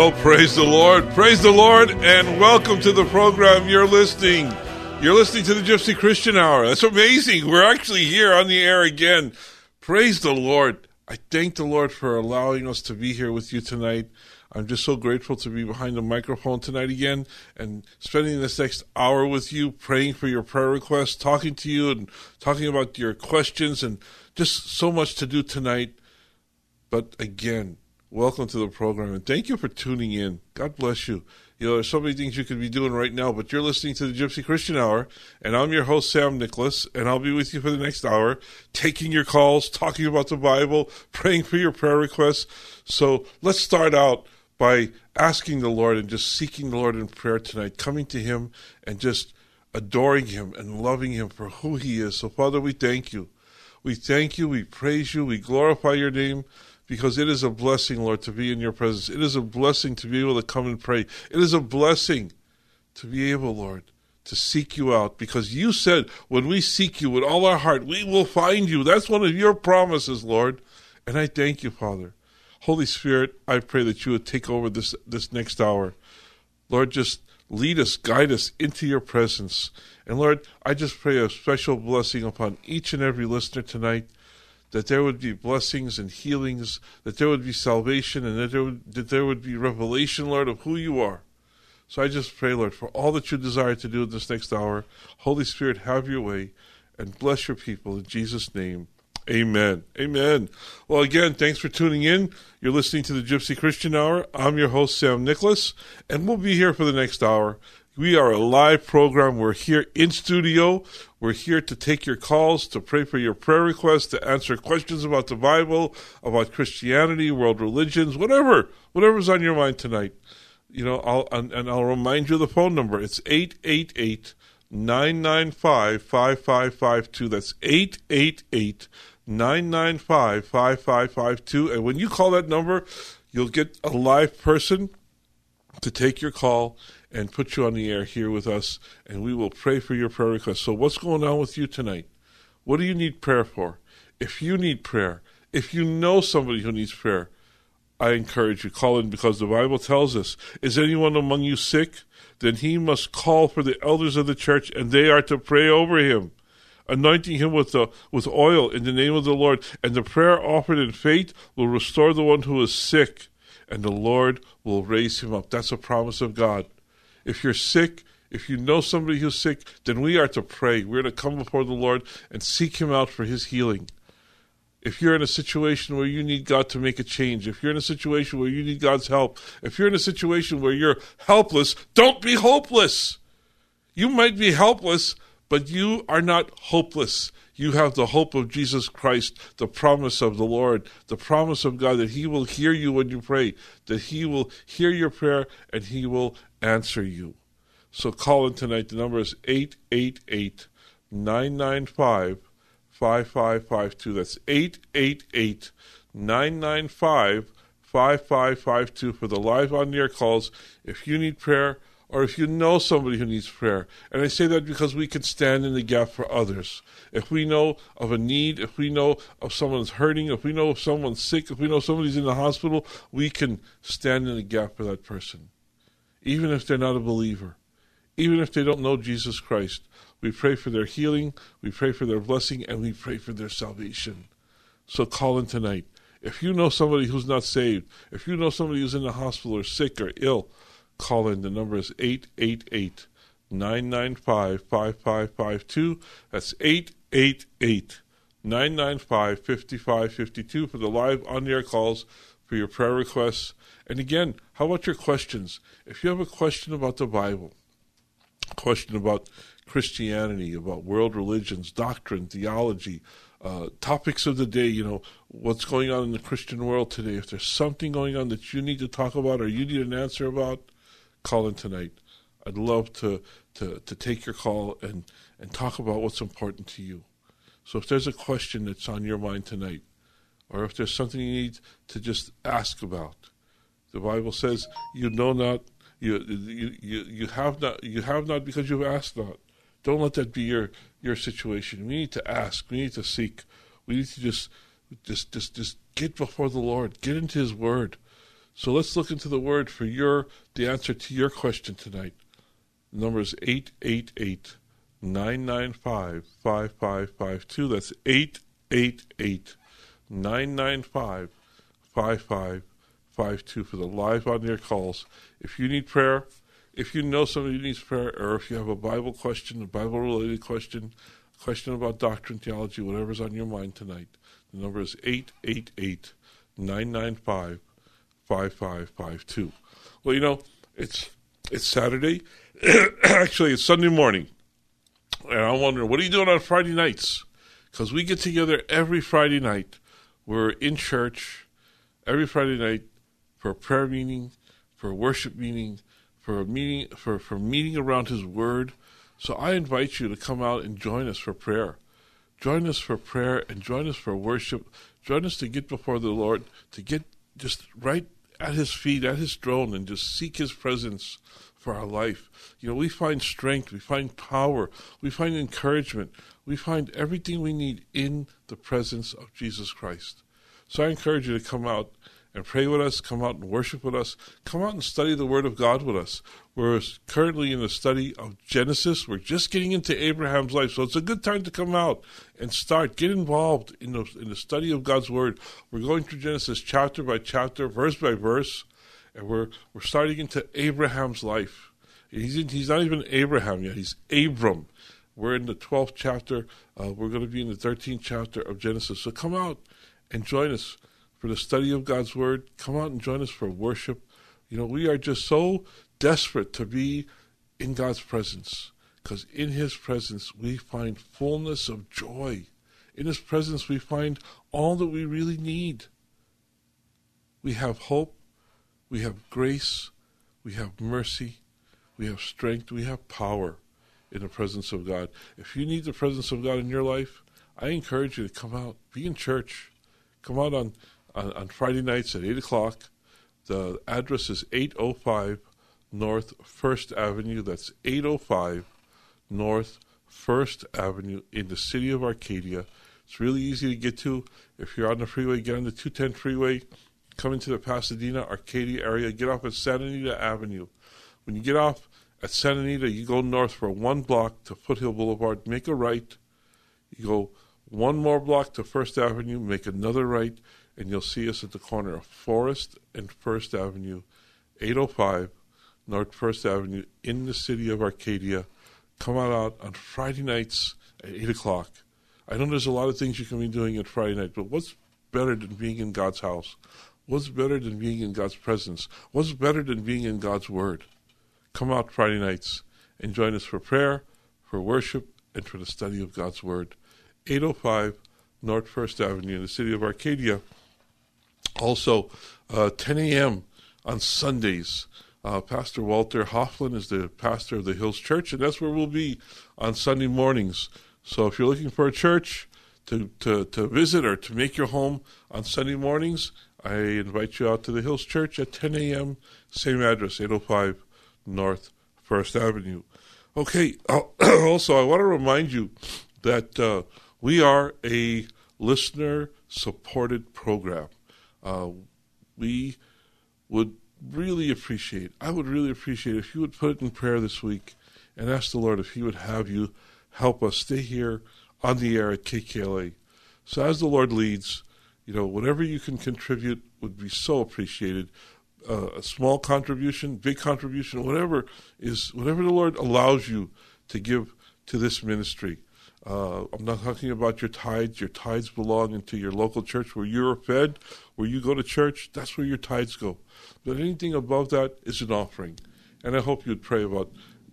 Well, praise the Lord. Praise the Lord, and welcome to the program. You're listening. You're listening to the Gypsy Christian Hour. That's amazing. We're actually here on the air again. Praise the Lord. I thank the Lord for allowing us to be here with you tonight. I'm just so grateful to be behind the microphone tonight again and spending this next hour with you, praying for your prayer requests, talking to you, and talking about your questions, and just so much to do tonight. But again, welcome to the program and thank you for tuning in. God bless you. You know, there's so many things you could be doing right now, but you're listening to the Gypsy Christian Hour, and I'm your host, Sam Nicholas, and I'll be with you for the next hour, taking your calls, talking about the Bible, praying for your prayer requests. So let's start out by asking the Lord and just seeking the Lord in prayer tonight, coming to Him and just adoring Him and loving Him for who He is. So, Father, we thank you. We thank you, we praise you, we glorify your name because it is a blessing, Lord, to be in your presence. It is a blessing to be able to come and pray. It is a blessing to be able, Lord, to seek you out because you said when we seek you with all our heart, we will find you. That's one of your promises, Lord. And I thank you, Father. Holy Spirit, I pray that you would take over this, this next hour. Lord, just lead us, guide us into your presence. And Lord, I just pray a special blessing upon each and every listener tonight that there would be blessings and healings, that there would be salvation, and that there would, that there would be revelation, Lord, of who you are. So I just pray, Lord, for all that you desire to do in this next hour. Holy Spirit, have your way and bless your people in Jesus' name. Amen. Amen. Well, again, thanks for tuning in. You're listening to the Gypsy Christian Hour. I'm your host, Sam Nicholas, and we'll be here for the next hour. We are a live program. We're here in studio. We're here to take your calls, to pray for your prayer requests, to answer questions about the Bible, about Christianity, world religions, whatever, whatever's on your mind tonight. You know, I'll and, and I'll remind you the phone number. It's 888 995 5552. That's 888 995 5552. And when you call that number, you'll get a live person to take your call and put you on the air here with us, and we will pray for your prayer request. So, what's going on with you tonight? What do you need prayer for? If you need prayer, if you know somebody who needs prayer, I encourage you call in because the Bible tells us: Is anyone among you sick? Then he must call for the elders of the church, and they are to pray over him, anointing him with the with oil in the name of the Lord. And the prayer offered in faith will restore the one who is sick, and the Lord will raise him up. That's a promise of God. If you're sick, if you know somebody who's sick, then we are to pray. We're to come before the Lord and seek Him out for His healing. If you're in a situation where you need God to make a change, if you're in a situation where you need God's help, if you're in a situation where you're helpless, don't be hopeless. You might be helpless, but you are not hopeless. You have the hope of Jesus Christ, the promise of the Lord, the promise of God that He will hear you when you pray, that He will hear your prayer and He will answer you. So call in tonight. The number is 888 995 5552. That's 888 995 5552 for the live on air calls. If you need prayer or if you know somebody who needs prayer, and I say that because we can stand in the gap for others. If we know of a need, if we know of someone's hurting, if we know someone's sick, if we know somebody's in the hospital, we can stand in the gap for that person. even if they're not a believer, even if they don't know Jesus Christ. We pray for their healing, we pray for their blessing, and we pray for their salvation. So call in tonight. If you know somebody who's not saved, if you know somebody who's in the hospital or sick or ill, call in. The number is 888 995 5552. That's 888 995 5552 for the live on air calls for your prayer requests. And again, how about your questions? If you have a question about the Bible, question about Christianity, about world religions, doctrine, theology, uh, topics of the day, you know, what's going on in the Christian world today. If there's something going on that you need to talk about or you need an answer about, call in tonight. I'd love to, to, to take your call and, and talk about what's important to you. So if there's a question that's on your mind tonight, or if there's something you need to just ask about, the Bible says, "You know not, you you you, you have not, you have not because you've asked not." Don't let that be your your situation. We need to ask. We need to seek. We need to just just just just get before the Lord. Get into His Word. So let's look into the Word for your the answer to your question tonight. The number is eight eight eight nine nine five five five five two. That's eight eight eight nine nine five five five five two for the live on calls. If you need prayer if you know somebody who needs prayer, or if you have a Bible question, a Bible related question, a question about doctrine, theology, whatever's on your mind tonight, the number is 888 995 5552. Well, you know, it's it's Saturday. Actually, it's Sunday morning. And I'm wondering, what are you doing on Friday nights? Because we get together every Friday night. We're in church every Friday night for a prayer meeting, for a worship meeting, for a meeting for, for meeting around his word. So I invite you to come out and join us for prayer. Join us for prayer and join us for worship. Join us to get before the Lord, to get just right at his feet, at his throne, and just seek his presence for our life. You know, we find strength, we find power, we find encouragement, we find everything we need in the presence of Jesus Christ. So I encourage you to come out and pray with us, come out and worship with us, come out and study the Word of God with us. We're currently in the study of Genesis. We're just getting into Abraham's life, so it's a good time to come out and start, get involved in the, in the study of God's Word. We're going through Genesis chapter by chapter, verse by verse, and we're, we're starting into Abraham's life. He's, in, he's not even Abraham yet, he's Abram. We're in the 12th chapter. Uh, we're going to be in the 13th chapter of Genesis. So come out and join us for the study of God's Word. Come out and join us for worship. You know, we are just so desperate to be in God's presence because in His presence we find fullness of joy. In His presence we find all that we really need. We have hope, we have grace, we have mercy, we have strength, we have power in the presence of God. If you need the presence of God in your life, I encourage you to come out, be in church, come out on on, on Friday nights at 8 o'clock. The address is 805 North First Avenue. That's 805 North First Avenue in the city of Arcadia. It's really easy to get to. If you're on the freeway, get on the 210 freeway, come into the Pasadena, Arcadia area, get off at Santa Anita Avenue. When you get off at Santa Anita, you go north for one block to Foothill Boulevard, make a right. You go one more block to First Avenue, make another right and you'll see us at the corner of Forest and First Avenue, 805 North First Avenue in the city of Arcadia. Come on out on Friday nights at 8 o'clock. I know there's a lot of things you can be doing at Friday night, but what's better than being in God's house? What's better than being in God's presence? What's better than being in God's Word? Come out Friday nights and join us for prayer, for worship, and for the study of God's Word. 805 North First Avenue in the city of Arcadia. Also, uh, 10 a.m. on Sundays. Uh, pastor Walter Hofflin is the pastor of the Hills Church, and that's where we'll be on Sunday mornings. So if you're looking for a church to, to, to visit or to make your home on Sunday mornings, I invite you out to the Hills Church at 10 a.m., same address, 805 North First Avenue. Okay, also, I want to remind you that uh, we are a listener supported program uh, we would really appreciate, I would really appreciate if you would put it in prayer this week and ask the Lord if He would have you help us stay here on the air at KKLA. So as the Lord leads, you know, whatever you can contribute would be so appreciated. Uh, a small contribution, big contribution, whatever is, whatever the Lord allows you to give to this ministry. Uh, I'm not talking about your tithes. Your tithes belong into your local church where you're fed, where you go to church. That's where your tithes go. But anything above that is an offering. And I hope you'd pray about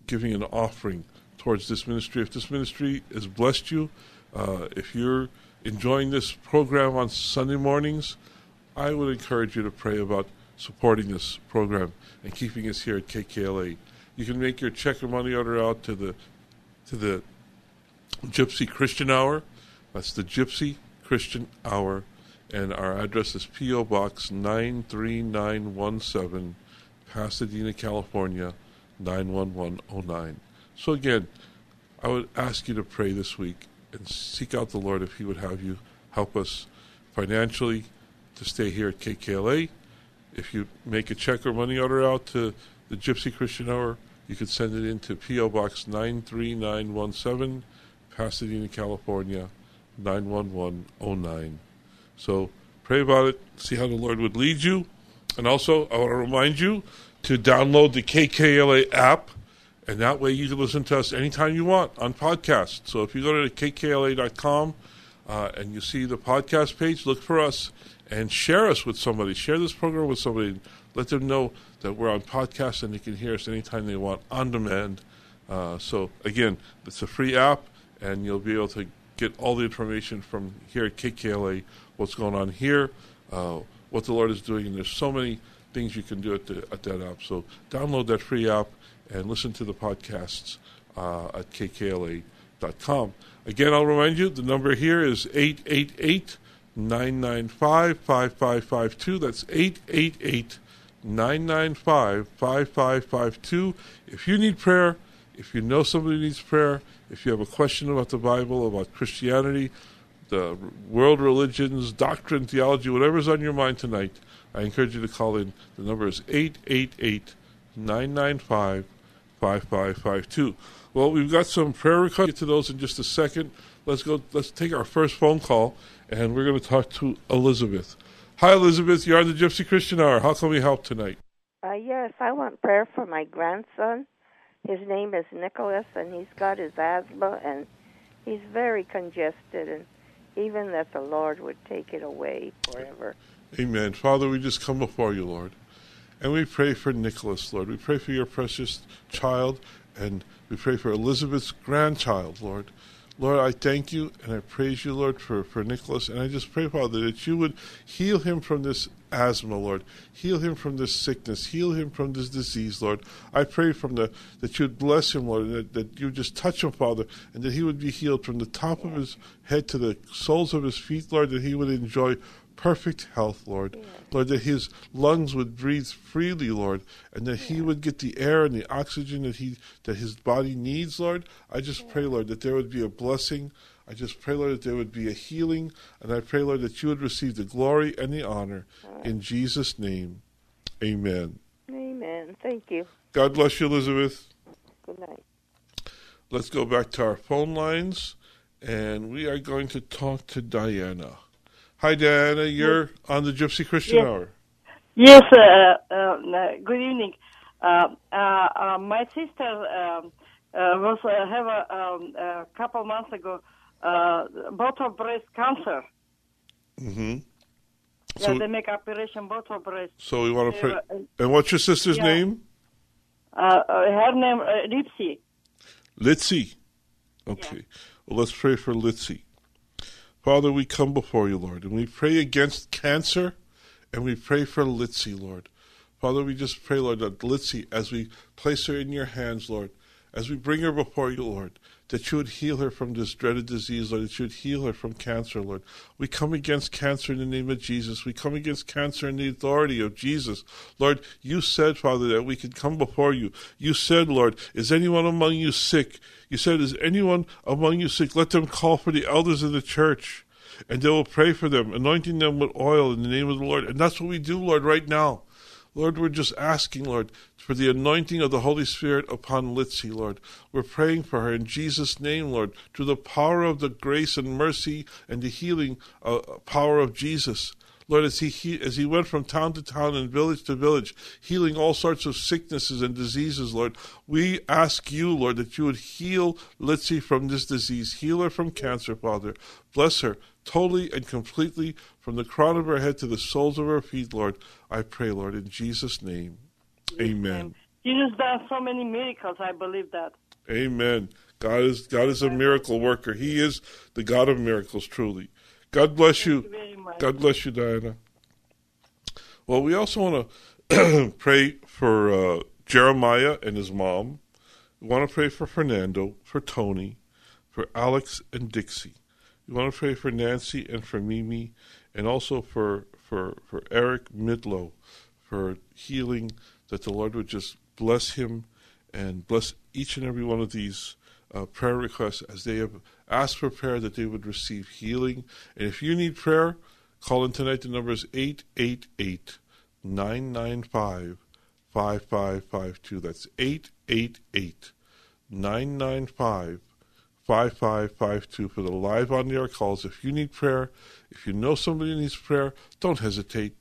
giving an offering towards this ministry. If this ministry has blessed you, uh, if you're enjoying this program on Sunday mornings, I would encourage you to pray about supporting this program and keeping us here at KKLA. You can make your check or money order out to the to the Gypsy Christian Hour. That's the Gypsy Christian Hour. And our address is P.O. Box 93917, Pasadena, California 91109. So, again, I would ask you to pray this week and seek out the Lord if He would have you help us financially to stay here at KKLA. If you make a check or money order out to the Gypsy Christian Hour, you can send it into P.O. Box 93917. Pasadena, California, 91109. So pray about it, see how the Lord would lead you. And also, I want to remind you to download the KKLA app, and that way you can listen to us anytime you want on podcast. So if you go to kkla.com uh, and you see the podcast page, look for us and share us with somebody. Share this program with somebody. Let them know that we're on podcast and they can hear us anytime they want on demand. Uh, so again, it's a free app and you'll be able to get all the information from here at KKLA, what's going on here, uh, what the Lord is doing, and there's so many things you can do at, the, at that app. So download that free app and listen to the podcasts uh, at kkla.com. Again, I'll remind you the number here is 888 995 5552. That's 888 995 5552. If you need prayer, if you know somebody needs prayer, if you have a question about the Bible, about Christianity, the world religions, doctrine, theology, whatever's on your mind tonight, I encourage you to call in. The number is 888 995 5552. Well, we've got some prayer requests. Get to those in just a second. Let's go. Let's take our first phone call, and we're going to talk to Elizabeth. Hi, Elizabeth. You're on the Gypsy Christian Hour. How can we help tonight? Uh, yes, I want prayer for my grandson. His name is Nicholas, and he's got his asthma, and he's very congested, and even that the Lord would take it away forever. Amen. Father, we just come before you, Lord. And we pray for Nicholas, Lord. We pray for your precious child, and we pray for Elizabeth's grandchild, Lord. Lord, I thank you and I praise you, Lord, for, for Nicholas. And I just pray, Father, that you would heal him from this asthma, Lord. Heal him from this sickness. Heal him from this disease, Lord. I pray from the that you'd bless him, Lord, that, that you would just touch him, Father, and that he would be healed from the top of his head to the soles of his feet, Lord, that he would enjoy perfect health, Lord. Lord, that his lungs would breathe freely, Lord, and that he would get the air and the oxygen that he that his body needs, Lord. I just pray, Lord, that there would be a blessing. I just pray, Lord, that there would be a healing, and I pray, Lord, that you would receive the glory and the honor in Jesus' name. Amen. Amen. Thank you. God bless you, Elizabeth. Good night. Let's go back to our phone lines, and we are going to talk to Diana. Hi, Diana. You're on the Gypsy Christian Yes. Hour. Yes, uh, um, uh, good evening. Uh, uh, uh, my sister um, uh, was uh, have a, um, a couple months ago uh, both of breast cancer. Mm-hmm. Yeah, So- they make operation both of breast. So we want to pray. Uh, And what's your sister's yeah. name? Uh, uh, her name uh, Lipsy. Litzy. Okay. Well, let's pray for Litzy. Father, we come before you, Lord, and we pray against cancer, and we pray for Litzy, Lord. Father, we just pray, Lord, that Litzy, as we place her in your hands, Lord, as we bring her before you, Lord, that you would heal her from this dreaded disease, Lord, that you would heal her from cancer, Lord. We come against cancer in the name of Jesus. We come against cancer in the authority of Jesus. Lord, you said, Father, that we could come before you. You said, Lord, is anyone among you sick? You said, is anyone among you sick? Let them call for the elders of the church, and they will pray for them, anointing them with oil in the name of the Lord. And that's what we do, Lord, right now. Lord, we're just asking, Lord, for the anointing of the Holy Spirit upon Litzy, Lord. We're praying for her in Jesus' name, Lord, through the power of the grace and mercy and the healing uh, power of Jesus. Lord, as he, he, as he went from town to town and village to village, healing all sorts of sicknesses and diseases, Lord, we ask you, Lord, that you would heal Litzy from this disease, heal her from cancer, Father. Bless her totally and completely from the crown of her head to the soles of her feet, Lord. I pray, Lord, in Jesus' name. Amen. Jesus does so many miracles. I believe that. Amen. God is God is a miracle worker. He is the God of miracles, truly. God bless you. you God bless you, Diana. Well, we also want to pray for uh, Jeremiah and his mom. We want to pray for Fernando, for Tony, for Alex and Dixie. We want to pray for Nancy and for Mimi, and also for for for Eric Midlow, for healing. That the Lord would just bless him and bless each and every one of these uh, prayer requests as they have asked for prayer that they would receive healing. And if you need prayer, call in tonight. The number is 888 995 5552. That's 888 995 5552 for the live on the air calls. If you need prayer, if you know somebody needs prayer, don't hesitate.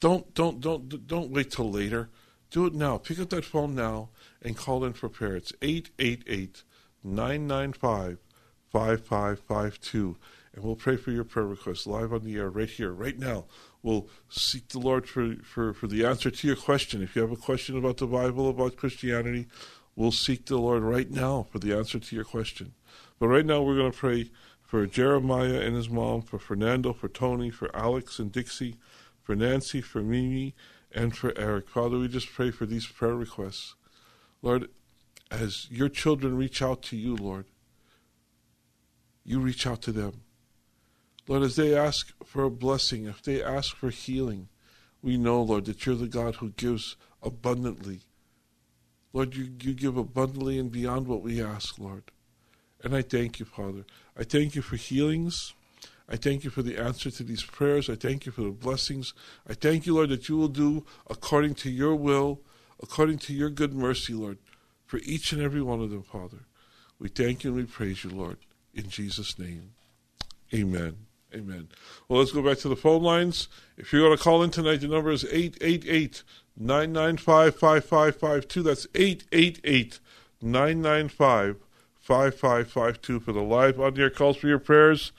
Don't don't don't don't wait till later. Do it now. Pick up that phone now and call in for prayer. It's 888 995 5552. And we'll pray for your prayer requests live on the air right here, right now. We'll seek the Lord for, for, for the answer to your question. If you have a question about the Bible, about Christianity, we'll seek the Lord right now for the answer to your question. But right now, we're going to pray for Jeremiah and his mom, for Fernando, for Tony, for Alex and Dixie, for Nancy, for Mimi, and for Eric. Father, we just pray for these prayer requests. Lord, as your children reach out to you, Lord, you reach out to them. Lord, as they ask for a blessing, if they ask for healing, we know, Lord, that you're the God who gives abundantly. Lord, you, you give abundantly and beyond what we ask, Lord. And I thank you, Father. I thank you for healings. I thank you for the answer to these prayers. I thank you for the blessings. I thank you, Lord, that you will do according to your will, according to your good mercy, Lord, for each and every one of them, Father. We thank you and we praise you, Lord, in Jesus' name. Amen. Amen. Well, let's go back to the phone lines. If you're going to call in tonight, the number is 888 995 5552. That's 888 995 5552 for the live on air calls for your prayers,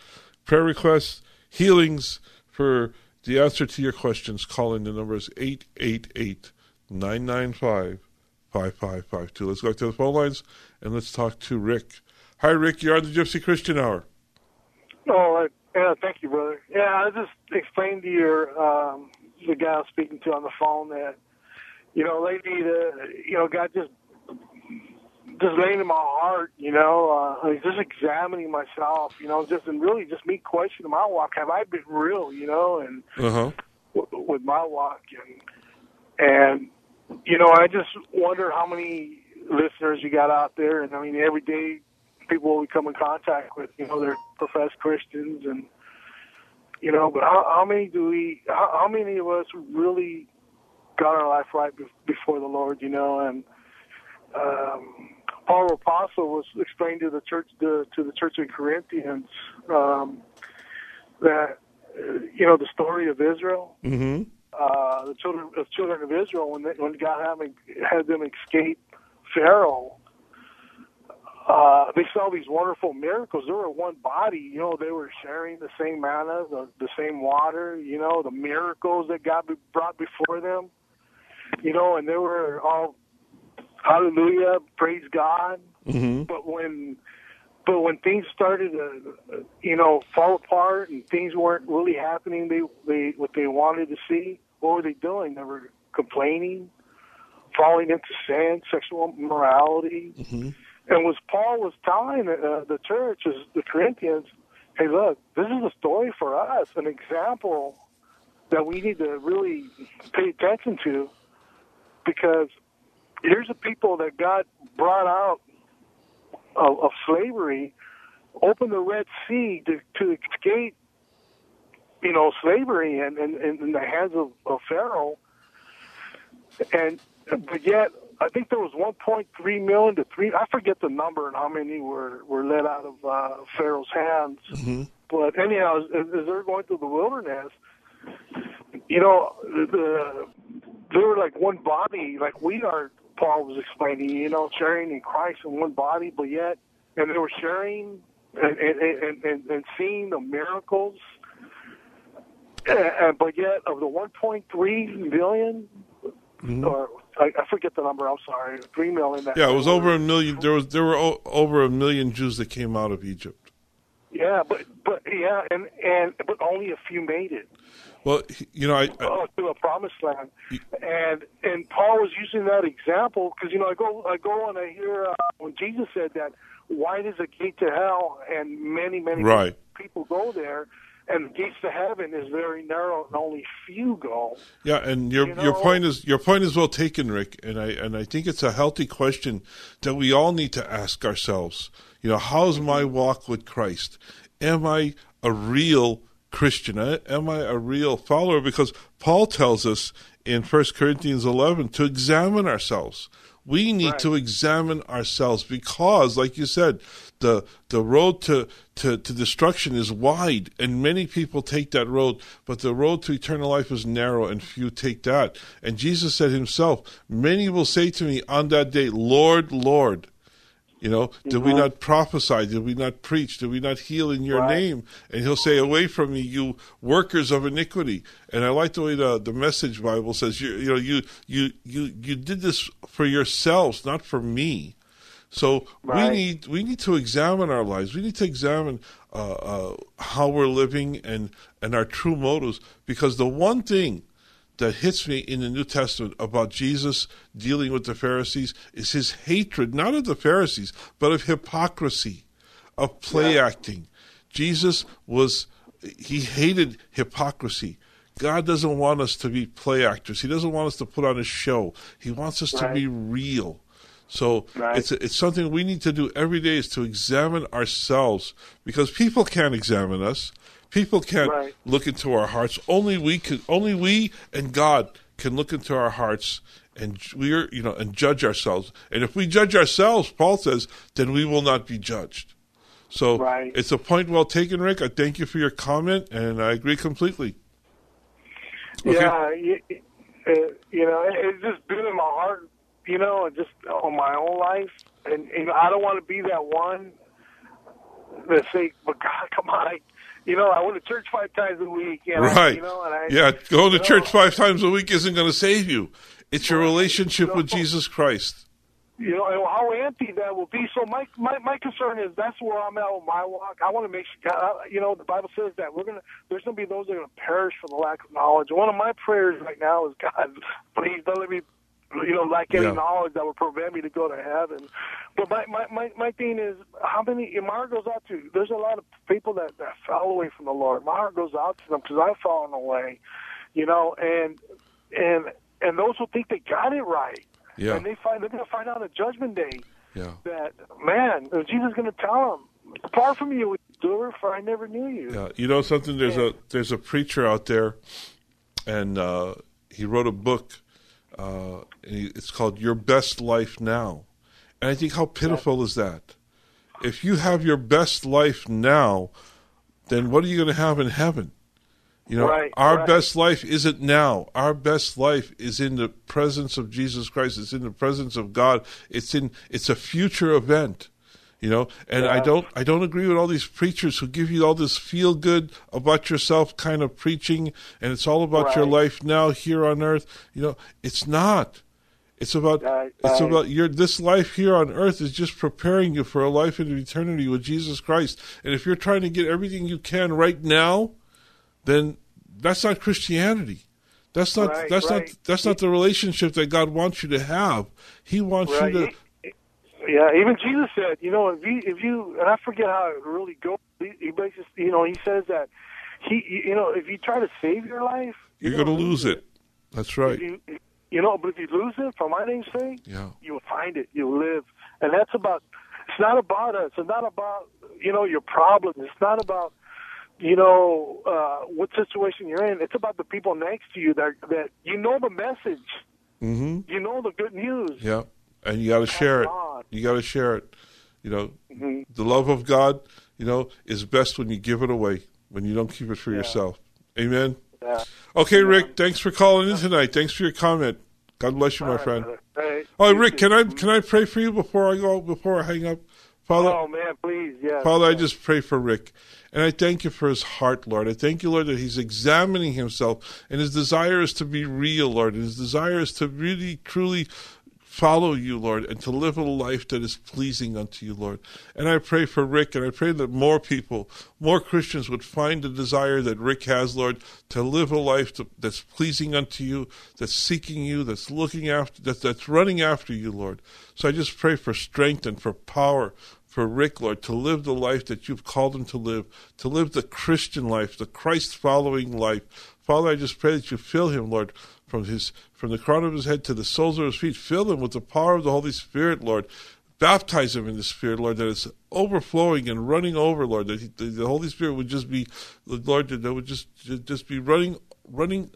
prayer requests, healings for the answer to your questions. Call in the number is 888 995 5552. Let's go to the phone lines and let's talk to Rick. Hi, Rick. You're on the Gypsy Christian Hour. Oh, yeah, thank you, brother. Yeah, I just explained to your um, the guy I was speaking to on the phone that you know, lately, the you know, God just just laying in my heart, you know, uh, just examining myself, you know, just and really just me questioning my walk. Have I been real, you know, and Uh-huh. w- with my walk and and you know, I just wonder how many listeners you got out there, and I mean, every day people we come in contact with, you know, they're professed Christians, and you know, but how, how many do we? How, how many of us really got our life right be- before the Lord, you know, and um, Paul Apostle was explaining to the church, the, to the church in Corinthians, um, that you know the story of Israel, Mm-hmm. uh, the children of children of Israel when they, when God had, them- had them escape Pharaoh. Uh, they saw these wonderful miracles. They were one body, you know. They were sharing the same manna, the, the same water, you know. The miracles that God brought before them, you know, and they were all hallelujah, praise God. Mm-hmm. But when, but when things started to, you know, fall apart and things weren't really happening, they they what they wanted to see. What were they doing? They were complaining, falling into sin, sexual immorality. Mm-hmm. And was Paul was telling uh, the church, is the Corinthians, hey, look, this is a story for us, an example that we need to really pay attention to, because here's a people that God brought out of, of slavery, opened the Red Sea to, to escape, you know, slavery and, and, and in the hands of, of Pharaoh. and but yet I think there was 1.3 million to three. I forget the number and how many were were let out of uh, Pharaoh's hands. Mm-hmm. But anyhow, as, as they're going through the wilderness, you know, the, they were like one body, like we are. Paul was explaining, you know, sharing in Christ in one body, but yet, and they were sharing and and and, and, and seeing the miracles. Uh, but yet, of the 1.3 billion, Mm-hmm. or I, I forget the number. I'm sorry, three million. That Yeah, it was over a million. There was there were o- over a million Jews that came out of Egypt. Yeah, but but yeah, and and but only a few made it Well, you know, I, I oh, to a promised land, and and Paul was using that example because you know I go I go and I hear uh, when Jesus said that wide is the gate to hell, and many many Right. people go there, and the gates to heaven is very narrow, and only few go. Yeah, and your You your point is your point is well taken, Rick. And I and I think it's a healthy question that we all need to ask ourselves. You know, how's mm-hmm. my walk with Christ? Am I a real Christian? Am I a real follower? Because Paul tells us in First Corinthians eleven to examine ourselves. We need to examine ourselves because, like you said, the the road to, to, to destruction is wide, and many people take that road, but the road to eternal life is narrow, and few take that. And Jesus said himself, Many will say to me on that day, Lord, Lord. You know, did we not prophesy? Did we not preach? Did we not heal in your Right. name? And he'll say, Away from me, you workers of iniquity. And I like the way the, the message Bible says, you, you know, you, you, you, you did this for yourselves, not for me. So Right. we need we need to examine our lives. We need to examine uh, uh, how we're living and and our true motives. Because the one thing that hits me in the New Testament about Jesus dealing with the Pharisees is his hatred, not of the Pharisees, but of hypocrisy, of play acting. Jesus was he hated hypocrisy. God doesn't want us to be play actors. He doesn't want us to put on a show. He wants us to be real. So Right. it's it's something we need to do every day is to examine ourselves because people can't examine us. People can't Right. look into our hearts. Only we can. Only we and God can look into our hearts and we're you know and judge ourselves. And if we judge ourselves, Paul says, then we will not be judged. So Right. it's a point well taken, Rick. I thank you for your comment, and I agree completely. Okay. Yeah, you, uh, you know, it, it's just been in my heart, you know, just on my own life, and, and I don't want to be that one that say, "But God, come on." I, you know, I went to church five times a week, and I, Right. you know, and I, yeah, going to church know, five times a week isn't going to save you. It's your relationship with Jesus Christ. you know, and how empty that will be. So my my my concern is that's where I'm at with my walk. I want to make sure, uh, you know, the Bible says that we're gonna there's gonna be those that are gonna perish for the lack of knowledge. One of my prayers right now is God, please don't let me. You know, lack any Yeah. knowledge that would prevent me to go to heaven. But my, my, my, my thing is, how many, and my heart goes out to, there's a lot of people that, that fell away from the Lord. My heart goes out to them because I've fallen away, you know, and, and, and those who think they got it right. Yeah. And they find they're going to find out on Judgment Day Yeah. that man, Jesus is going to tell them, "Apart from you, doer, for I never knew you." Yeah, you know something. There's a there's a preacher out there, and uh, he wrote a book. Uh, and it's called "Your Best Life Now," and I think how pitiful is that? If you have your best life now, then what are you going to have in heaven? You know, Right, our right. best life isn't now. Our best life is in the presence of Jesus Christ. It's in the presence of God. It's in. It's a future event. You know, and I don't. I don't agree with all these preachers who give you all this feel good about yourself kind of preaching, and it's all about your life now here on earth. You know, it's not. It's about Right, it's right. about your this life here on earth is just preparing you for a life in eternity with Jesus Christ. And if you're trying to get everything you can right now, then that's not Christianity. That's not Right, that's right. not that's not the relationship that God wants you to have. He wants Right. you to Yeah, even Jesus said, you know, if you, if you, and I forget how it really goes. He, he basically, you know, he says that he, you know, if you try to save your life, you're going to lose it. That's right. You, you know, but if you lose it, for my name's sake, Yeah. you will find it. You'll live, and that's about. It's not about us. It's not about you know your problems. It's not about you know uh, what situation you're in. It's about the people next to you that that you know the message. hmm You know the good news. Yeah, and you got to share it. You got to share it. You know, Mhm. the love of God, you know, is best when you give it away, when you don't keep it for yourself. Amen. Yeah. Okay, Rick. Thanks for calling in tonight. Thanks for your comment. God bless you, my friend. Oh, Rick, can I can I pray for you before I go before I hang up, Father? Oh man, please, yeah. Father, I just pray for Rick. And I thank you for his heart, Lord. I thank you, Lord, that he's examining himself and his desire is to be real, Lord. And his desire is to really, truly follow you, Lord, and to live a life that is pleasing unto you, Lord. And I pray for Rick, and I pray that more people, more Christians would find the desire that Rick has, Lord, to live a life that's pleasing unto you, that's seeking you, that's looking after, that, that's running after you, Lord. So I just pray for strength and for power for Rick, Lord, to live the life that you've called him to live, to live the Christian life, the Christ following life. Father, I just pray that you fill him, Lord, from his from the crown of his head to the soles of his feet. Fill him with the power of the Holy Spirit, Lord. Baptize him in the Spirit, Lord, that it's overflowing and running over, Lord. That he, the, Holy Spirit would just be, Lord, that would just just be running running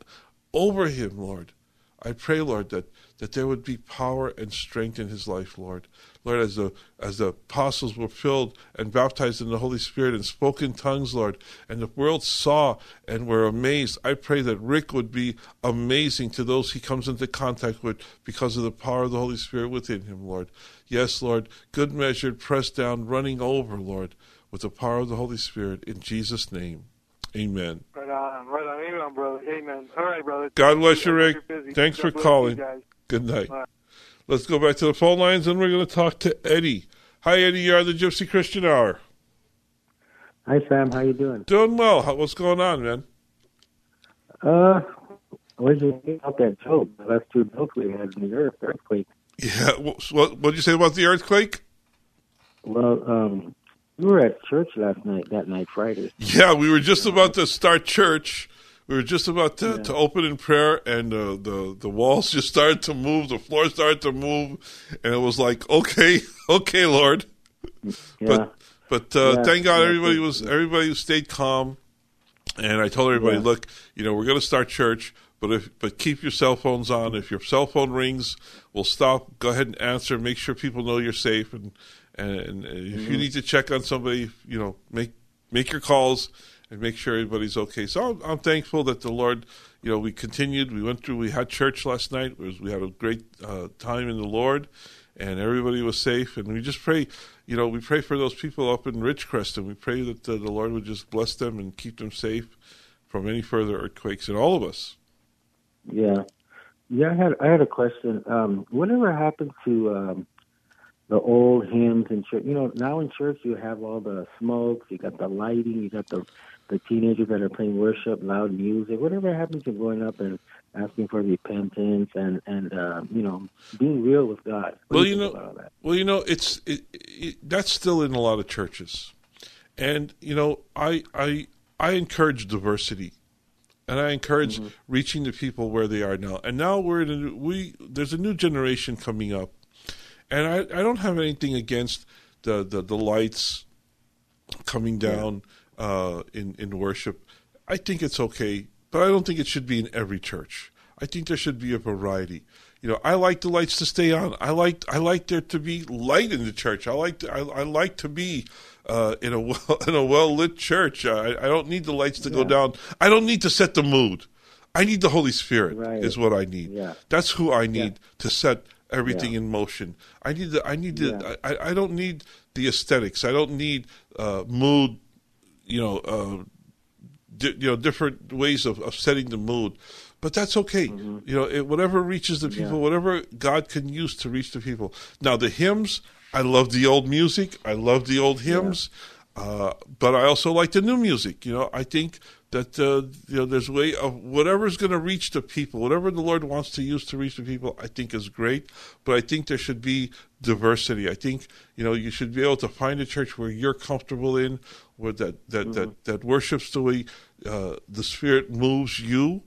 over him, Lord. I pray, Lord, that, that there would be power and strength in his life, Lord. Lord, as the as the apostles were filled and baptized in the Holy Spirit and spoke in tongues, Lord, and the world saw and were amazed, I pray that Rick would be amazing to those he comes into contact with because of the power of the Holy Spirit within him, Lord. Yes, Lord, good measured, pressed down, running over, Lord, with the power of the Holy Spirit. In Jesus' name. Amen. Right on, right on. Amen, brother. Amen. All right, brother. God bless you, Rick. Thanks God for calling. Good night. Let's go back to the phone lines and we're going to talk to Eddie. Hi, Eddie. You are the Gypsy Christian Hour. Hi Sam, how you doing? Doing well. How, what's going on, man? Uh, where'd you get out that joke? The last two jokes we had in the earth earthquake. Yeah. What what did you say about the earthquake? Well, um, we were at church last night. That night, Friday. Yeah, we were just about to start church. We were just about to, to open in prayer, and uh, the the walls just started to move. The floor started to move, and it was like, okay, okay, Lord. Yeah. But but uh, Yeah, thank God everybody was everybody stayed calm, and I told everybody, Yeah. look, you know, we're going to start church, but if but keep your cell phones on. If your cell phone rings, we'll stop. Go ahead and answer. Make sure people know you're safe, and and, and if Mm-hmm. you need to check on somebody, you know, make make your calls and make sure everybody's okay. So I'm, I'm thankful that the Lord, you know, we continued. We went through. We had church last night. Was, we had a great uh, time in the Lord, and everybody was safe. And we just pray, you know, we pray for those people up in Ridgecrest, and we pray that the Lord would just bless them and keep them safe from any further earthquakes, and all of us. Yeah, yeah. I had I had a question. Um, whatever happened to um, the old hymns in church? You know, now in church you have all the smokes, you got the lighting, you got the the teenagers that are playing worship, loud music. Whatever happens to going up and asking for repentance and and uh, you know being real with God? What Well, you know, that? well, you know, it's it, it, that's still in a lot of churches, and you know, I I I encourage diversity, and I encourage Mm-hmm. reaching the people where they are now. And now we're in a, new- we there's a new generation coming up, and I I don't have anything against the the, the lights coming down uh, in in worship. I think it's okay, but I don't think it should be in every church. I think there should be a variety. You know, I like the lights to stay on. I like I like there to be light in the church. I like to, I, I like to be uh, in a well in a well lit church. I, I don't need the lights to go down. I don't need to set the mood. I need the Holy Spirit. Right. Is what I need. Yeah. That's who I need to set everything in motion. I need the I need the Yeah. I, I don't need the aesthetics. I don't need uh, mood. You know, uh, di- you know, different ways of, of setting the mood. But that's okay. Mm-hmm. You know, it, whatever reaches the people, whatever God can use to reach the people. Now, the hymns, I love the old music. I love the old hymns, uh, but I also like the new music. You know, I think that uh, you know there's a way of whatever's going to reach the people, whatever the Lord wants to use to reach the people. I think is great, but I think there should be diversity. I think you know you should be able to find a church where you're comfortable in, where that that that, that worships the way uh, the Spirit moves you.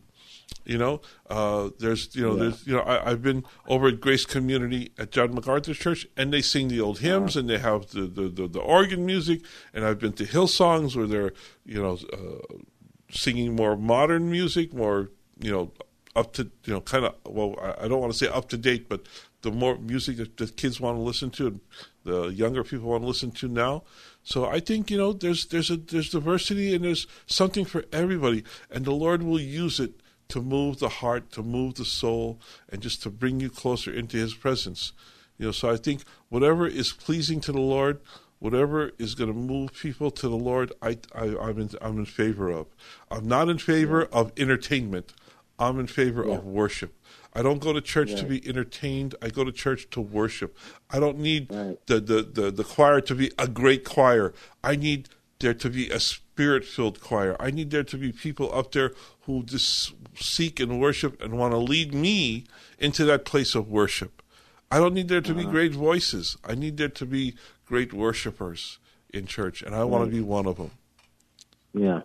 You know, uh, there's you know there's you know I, I've been over at Grace Community at John MacArthur's church, and they sing the old hymns and they have the, the, the, the organ music. And I've been to Hillsongs where they're you know uh, singing more modern music, more you know up to you know kind of well I, don't want to say up to date, but the more music that the kids want to listen to, and the younger people want to listen to now. So I think you know there's there's a there's diversity and there's something for everybody, and the Lord will use it to move the heart, to move the soul, and just to bring you closer into His presence. You know, so I think whatever is pleasing to the Lord, whatever is going to move people to the Lord, I, I am in I'm in favor of. I'm not in favor yeah. of entertainment. I'm in favor yeah. of worship. I don't go to church right. to be entertained. I go to church to worship. I don't need right. the, the, the, the choir to be a great choir. I need there to be a spirit filled choir. I need there to be people up there who just seek and worship and want to lead me into that place of worship. I don't need there to uh-huh. be great voices. I need there to be great worshipers in church, and I want to be one of them. Yeah.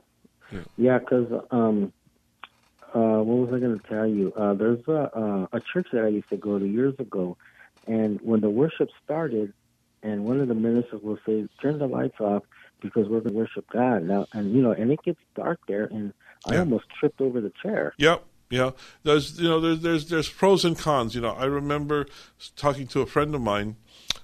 Yeah, because yeah, um, uh, what was I going to tell you? Uh, there's a, uh, a church that I used to go to years ago, and when the worship started, and one of the ministers will say, "Turn the lights off because we're going to worship God." Now, and you know, and it gets dark there, and I almost tripped over the chair. Yep. Yeah, there's you know there's there's there's pros and cons. You know, I remember talking to a friend of mine,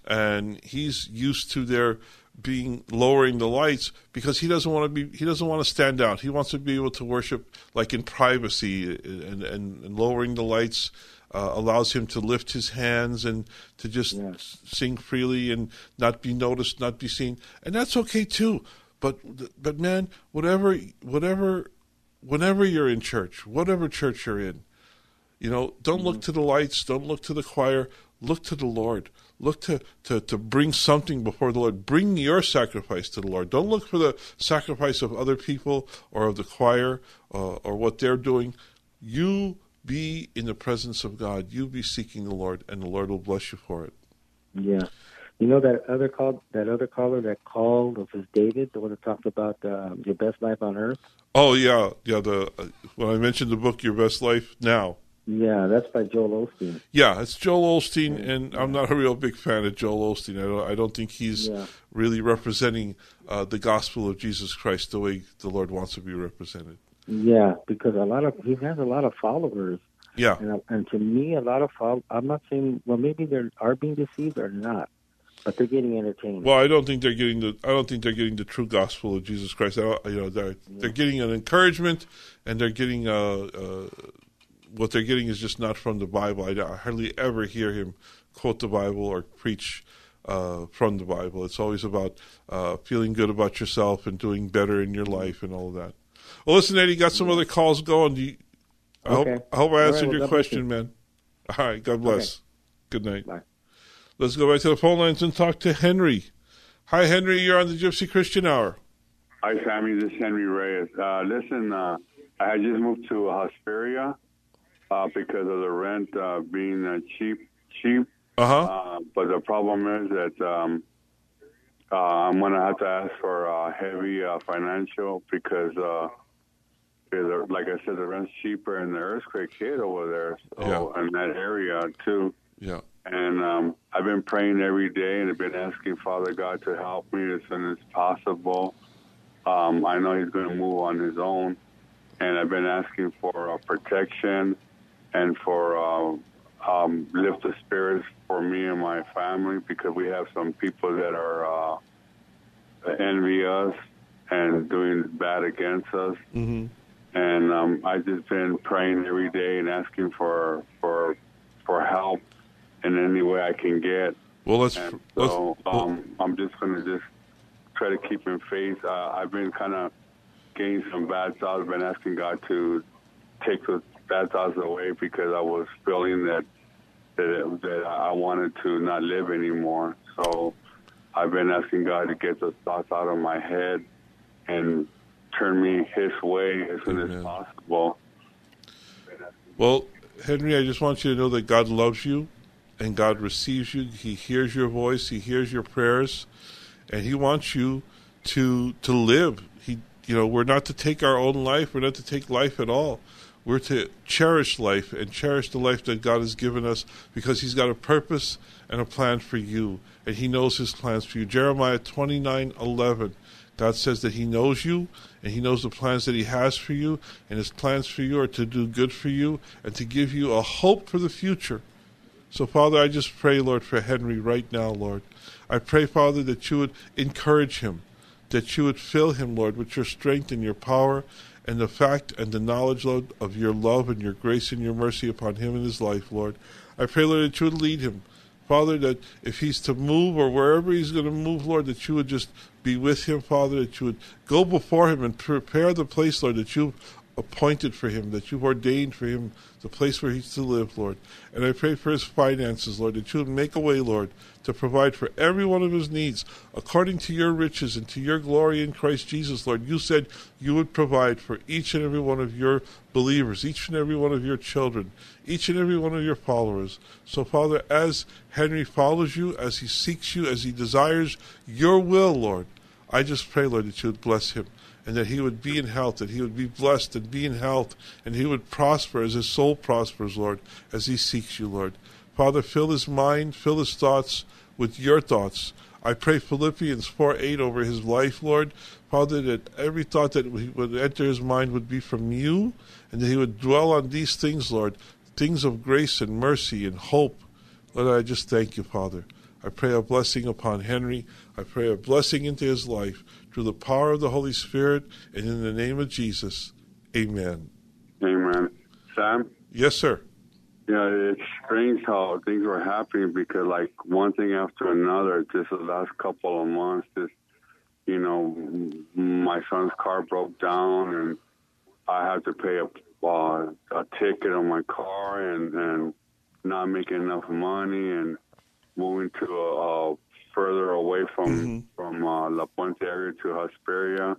and he's used to their being lowering the lights because he doesn't want to be he doesn't want to stand out. He wants to be able to worship like in privacy and and, and lowering the lights uh, allows him to lift his hands and to just yes. sing freely and not be noticed, not be seen, and that's okay too. But but man, whatever whatever whenever you're in church, whatever church you're in, you know, don't mm-hmm. look to the lights, don't look to the choir, look to the Lord look to, to, to bring something before the Lord. Bring your sacrifice to the Lord. Don't look for the sacrifice of other people or of the choir uh, or what they're doing. You be in the presence of God. You be seeking the Lord, and the Lord will bless you for it. Yeah. You know that other call, that other caller that called was David, the one that talked about uh, your best life on earth. Oh yeah, yeah. The uh, when I mentioned the book, Your Best Life Now. Yeah, that's by Joel Osteen. Yeah, it's Joel Osteen, and I'm not a real big fan of Joel Osteen. I don't, I don't think he's yeah. really representing uh, the gospel of Jesus Christ the way the Lord wants to be represented. Yeah, because a lot of he has a lot of followers. Yeah, and, and to me, a lot of follow, I'm not saying well maybe they are being deceived or not, but they're getting entertained. Well, I don't think they're getting the I don't think they're getting the true gospel of Jesus Christ. I, you know, they're yeah. they're getting an encouragement, and they're getting a. a what they're getting is just not from the Bible. I, I hardly ever hear him quote the Bible or preach uh, from the Bible. It's always about uh, feeling good about yourself and doing better in your life and all of that. Well, listen, Eddie, got some other calls going. You, I, okay. hope, I hope I answered right, well, your question, you. man. All right, God bless. Okay. Good night. Bye. Let's go back to the phone lines and talk to Henry. Hi, Henry. You're on the Gypsy Christian Hour. Hi, Sammy. This is Henry Reyes. Uh, listen, uh, I just moved to Hesperia, uh, because of the rent uh, being uh, cheap, cheap. Uh-huh. Uh, but the problem is that um, uh, I'm gonna have to ask for uh, heavy uh, financial because, uh, like I said, the rent's cheaper and the earthquake hit over there, so yeah. in that area too. Yeah. And um, I've been praying every day and I've been asking Father God to help me as soon as possible. Um, I know He's going to move on His own, and I've been asking for uh, protection and for uh, um, lift the spirits for me and my family because we have some people that are uh, envy us and doing bad against us. Mm-hmm. And um, I've just been praying every day and asking for for for help in any way I can get. Well, let's. And so let's, um, I'm just going to just try to keep in faith. Uh, I've been kind of getting some bad thoughts. I've been asking God to take the bad thoughts away because I was feeling that that that I wanted to not live anymore. So I've been asking God to get those thoughts out of my head and turn me His way as soon Amen. as possible. Well, Henry, I just want you to know that God loves you and God receives you. He hears your voice. He hears your prayers, and He wants you to to live. He, you know, we're not to take our own life. We're not to take life at all we're to cherish life and cherish the life that God has given us because He's got a purpose and a plan for you, and He knows His plans for you. Jeremiah twenty nine eleven. God says that He knows you and He knows the plans that He has for you, and His plans for you are to do good for you and to give you a hope for the future. So, Father, I just pray, Lord, for Henry right now, Lord. I pray, Father, that you would encourage him, that you would fill him, Lord, with your strength and your power and the fact and the knowledge, Lord, of your love and your grace and your mercy upon him and his life, Lord. I pray, Lord, that you would lead him. Father, that if he's to move or wherever he's going to move, Lord, that you would just be with him, Father, that you would go before him and prepare the place, Lord, that you've appointed for him, that you've ordained for him, the place where he's to live, Lord. And I pray for his finances, Lord, that you would make a way, Lord, to provide for every one of his needs according to your riches and to your glory in Christ Jesus, Lord. You said you would provide for each and every one of your believers, each and every one of your children, each and every one of your followers. So, Father, as Henry follows you, as he seeks you, as he desires your will, Lord, I just pray, Lord, that you would bless him and that he would be in health, that he would be blessed and be in health, and he would prosper as his soul prospers, Lord, as he seeks you, Lord. Father, fill his mind, fill his thoughts with your thoughts. I pray Philippians 4 8 over his life, Lord. Father, that every thought that would enter his mind would be from you, and that he would dwell on these things, Lord, things of grace and mercy and hope. Lord, I just thank you, Father. I pray a blessing upon Henry. I pray a blessing into his life through the power of the Holy Spirit and in the name of Jesus. Amen. Amen. Sam? Yes, sir. Yeah, it's strange how things were happening because, like, one thing after another, just the last couple of months, just, you know, my son's car broke down and I had to pay a, uh, a ticket on my car and, and not making enough money and moving to a, a further away from mm-hmm. from uh, La Puente area to Hesperia,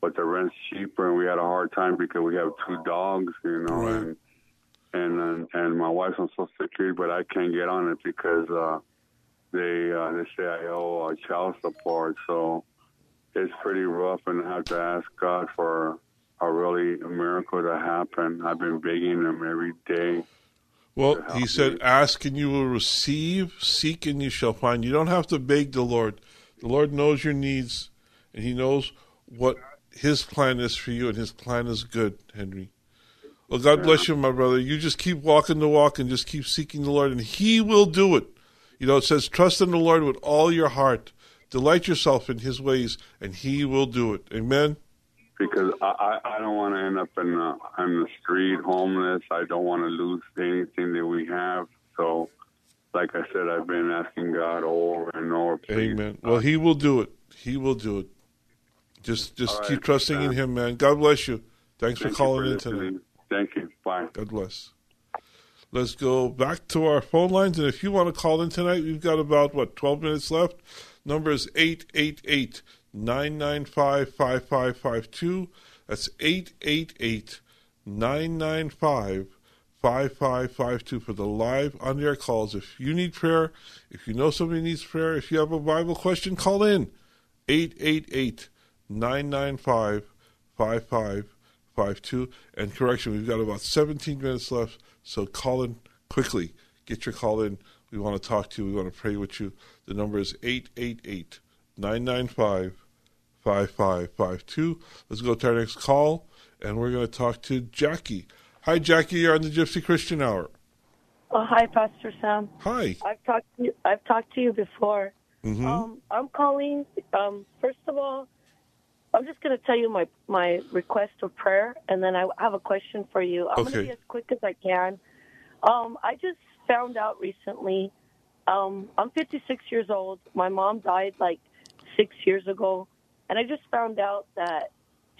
but the rent's cheaper, and we had a hard time because we have two dogs, you know, right. and and and, and my wife's on Social Security, but I can't get on it because uh, they uh, they say I owe uh, child support, so it's pretty rough, and I have to ask God for a really a miracle to happen. I've been begging Him every day well, he said, Ask and you will receive, seek and you shall find. You don't have to beg the Lord. The Lord knows your needs, and He knows what His plan is for you, and His plan is good, Henry. Well, God bless you, my brother. You just keep walking the walk and just keep seeking the Lord, and He will do it. You know, it says, Trust in the Lord with all your heart, delight yourself in His ways, and He will do it. Amen because I, I don't want to end up in the, on the street homeless. I don't want to lose anything that we have. So, like I said, I've been asking God over and over. Please. Amen. Well, He will do it. He will do it. Just just keep trusting in uh, Him, man. God bless you. Thanks Thank for calling for in tonight. Thank you. Bye. God bless. Let's go back to our phone lines, and if you want to call in tonight, we've got about what twelve minutes left. Number is eight eight eight 995 5552. That's 888 995 5552 for the live on air calls. If you need prayer, if you know somebody needs prayer, if you have a Bible question, call in 888 995 5552. And correction, we've got about 17 minutes left, so call in quickly. Get your call in. We want to talk to you. We want to pray with you. The number is 888 995 5552. Let's go to our next call, and we're going to talk to Jackie. Hi, Jackie. You're on the Gypsy Christian Hour. Oh, hi, Pastor Sam. Hi. I've talked to you, I've talked to you before. Mm-hmm. Um, I'm calling. Um, first of all, I'm just going to tell you my my request of prayer, and then I have a question for you. I'm okay. going to be as quick as I can. Um, I just found out recently. Um, I'm 56 years old. My mom died like six years ago. And I just found out that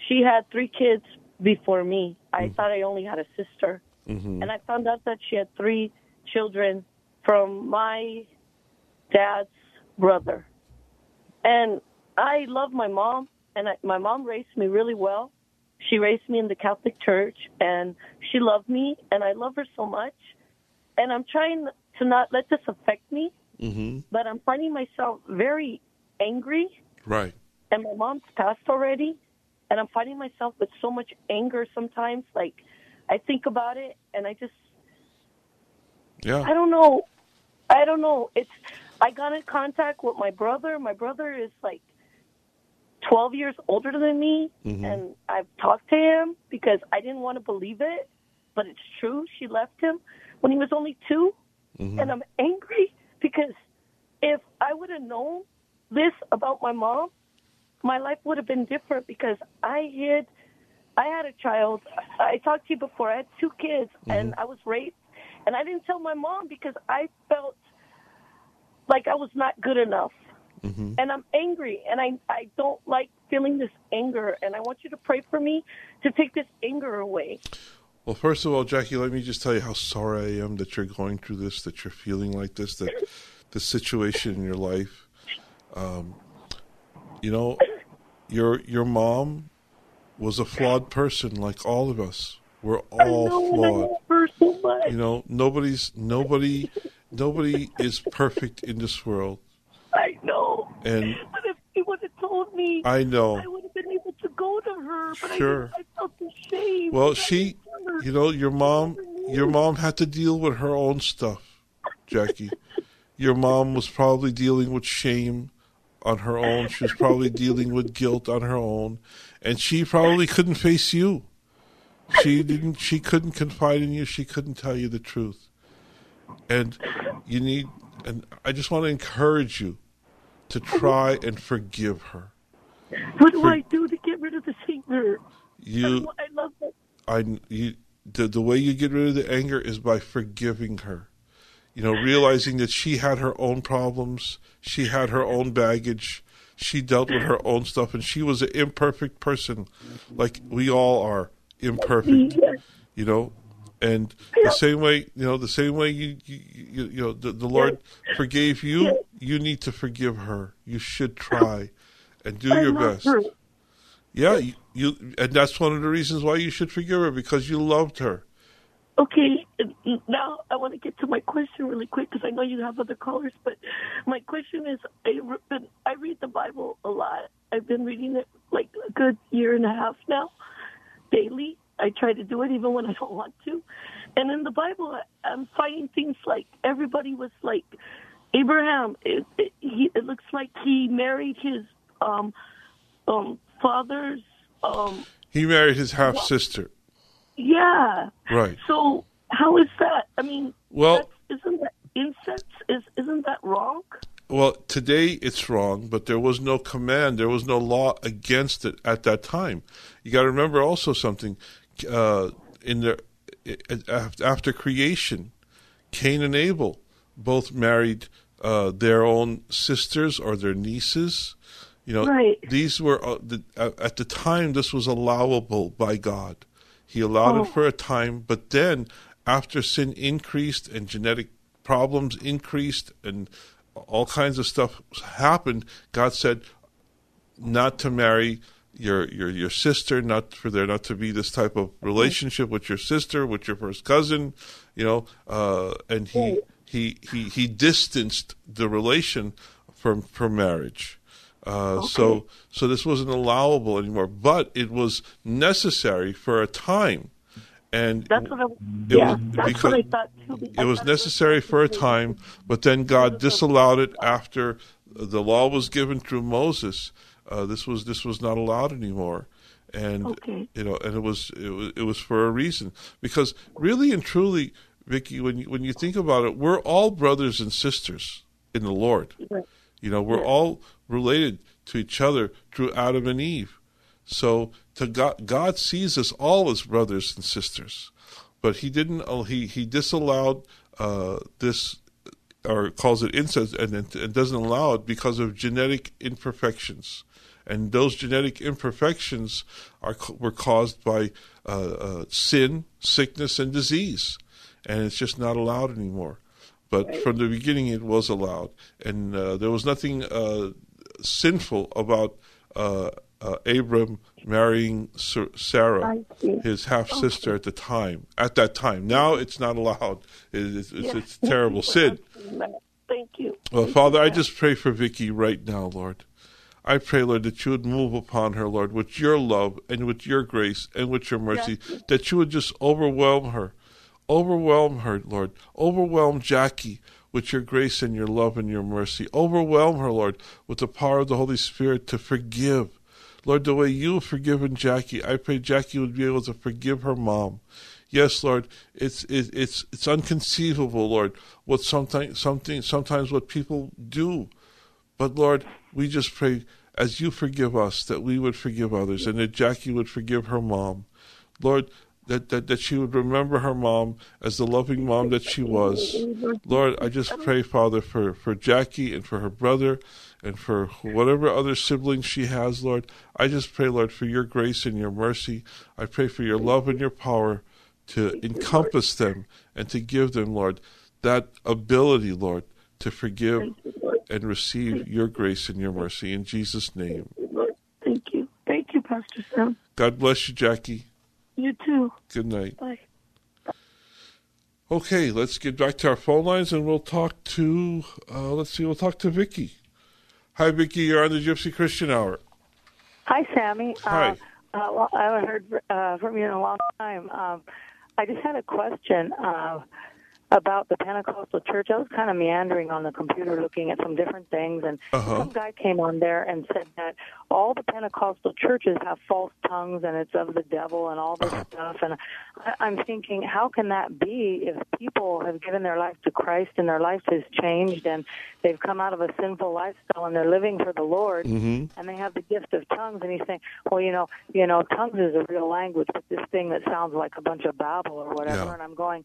she had three kids before me. I mm. thought I only had a sister. Mm-hmm. And I found out that she had three children from my dad's brother. And I love my mom, and I, my mom raised me really well. She raised me in the Catholic Church, and she loved me, and I love her so much. And I'm trying to not let this affect me, mm-hmm. but I'm finding myself very angry. Right and my mom's passed already and i'm finding myself with so much anger sometimes like I think about it, and I just Yeah. I don't know. I don't know. It's I got in contact with my brother. My brother is like 12 years older than me, Mhm. and I've talked to him because I didn't want to believe it, but it's true. She left him when he was only 2, Mm-hmm. and I'm angry because if I would have known this about my mom, my life would have been different because I hid I had a child. I talked to you before. I had two kids, and I was raped, and I didn't tell my mom because I felt like I was not good enough. Mm-hmm. And I'm angry, and I I don't like feeling this anger, and I want you to pray for me to take this anger away. Well, first of all, Jackie, let me just tell you how sorry I am that you're going through this, that you're feeling like this, that the situation in your life. Um, you know, your your mom was a flawed person, like all of us. We're all know, flawed. so. You know, nobody's nobody nobody is perfect in this world, I know. and But if he would have told me, I know. I would have been able to go to her. But Sure. I, I felt ashamed. Well, she, didn't tell her. you know, your mom, your mom had to deal with her own stuff, Jackie. Your mom was probably dealing with shame on her own. She was probably dealing with guilt on her own, and she probably couldn't face you. She didn't. She couldn't confide in you. She couldn't tell you the truth. And you need. And I just want to encourage you to try and forgive her. What do For- I do to get rid of this anger? You. I love her. I you the the way you get rid of the anger is by forgiving her. You know, realizing that she had her own problems, she had her own baggage, she dealt with her own stuff, and she was an imperfect person, like we all are imperfect. You know, and the same way you know the same way you you, you, you know the, the Lord forgave you, you need to forgive her. You should try and do your best. Yeah, you, you and that's one of the reasons why you should forgive her because you loved her. Okay, now I want to get to my question really quick because I know you have other callers. But my question is, I, re- been, I read the Bible a lot. I've been reading it like a good year and a half now, daily. I try to do it even when I don't want to. And in the Bible, I'm finding things like everybody was like Abraham. It, it, he, it looks like he married his um, um, father's. Um, He married his half sister. Yeah. Right. So how is that? I mean, Well, isn't that incense? Is isn't that wrong? well, today it's wrong, but there was no command, there was no law against it at that time. You got to remember also something. Uh, in the after creation, Cain and Abel both married uh, their own sisters or their nieces. You know, Right. these were uh, the, uh, at the time this was allowable by God. He allowed Oh. it for a time, but then after sin increased and genetic problems increased and all kinds of stuff happened, God said not to marry your your your sister, not for there not to be this type of relationship with your sister, with your first cousin, you know, uh, and he he he he distanced the relation from from marriage. Uh, So so this wasn't allowable anymore, but it was necessary for a time, and That's what I. it yeah, was that's because what I thought too. it was necessary for a time, but then God disallowed it after the law was given through Moses. Uh, this was this was not allowed anymore, and Okay. you know, and it was it was it was for a reason because really and truly, Vicky, when you, when you think about it, we're all brothers and sisters in the Lord. Right. You know, we're all related to each other through Adam and Eve. So to God, God sees us all as brothers and sisters, but He didn't. uh, He He disallowed uh, this, or calls it incest, and it doesn't allow it because of genetic imperfections, and those genetic imperfections are were caused by uh, uh, sin, sickness, and disease, and it's just not allowed anymore. But from the beginning, it was allowed, and uh, there was nothing uh, sinful about uh, uh, Abram marrying Sarah, his half sister at the time. At that time, now it's not allowed. It- it's, it's, Yeah. it's terrible sin. Thank you. Well, Thank Father, you, I just pray for Vicky right now, Lord. I pray, Lord, that you would move upon her, Lord, with your love and with your grace and with your mercy, Yes. that you would just overwhelm her. Overwhelm her, Lord. Overwhelm Jackie with your grace and your love and your mercy. Overwhelm her, Lord, with the power of the Holy Spirit to forgive. Lord, the way you've forgiven Jackie, I pray Jackie would be able to forgive her mom. Yes, Lord, it's it, it's it's unconceivable, Lord, what sometimes something sometimes what people do. But Lord, we just pray as you forgive us that we would forgive others and that Jackie would forgive her mom. Lord, that, that, that she would remember her mom as the loving mom that she was. Lord, I just pray, Father, for, for Jackie and for her brother and for whatever other siblings she has, Lord. I just pray, Lord, for your grace and your mercy. I pray for your love and your power to encompass them and to give them, Lord, that ability, Lord, to forgive and receive your grace and your mercy. In Jesus' name. Thank you. Thank you, Pastor Sam. God bless you, Jackie. You too. Good night. Bye. Okay, let's get back to our phone lines and we'll talk to, uh, let's see, we'll talk to Vicky. Hi, Vicky. You're on the Gypsy Christian Hour. Hi, Sammy. Hi. Uh, uh, well, I haven't heard uh, from you in a long time. Um, I just had a question uh, about the Pentecostal church. I was kind of meandering on the computer looking at some different things, and Uh-huh. some guy came on there and said that all the Pentecostal churches have false tongues and it's of the devil and all this stuff. And I, I'm thinking, how can that be if people have given their life to Christ and their life has changed and they've come out of a sinful lifestyle and they're living for the Lord? Mm-hmm. and they have the gift of tongues and he's saying well you know you know tongues is a real language but this thing that sounds like a bunch of babble or whatever Yeah. and i'm going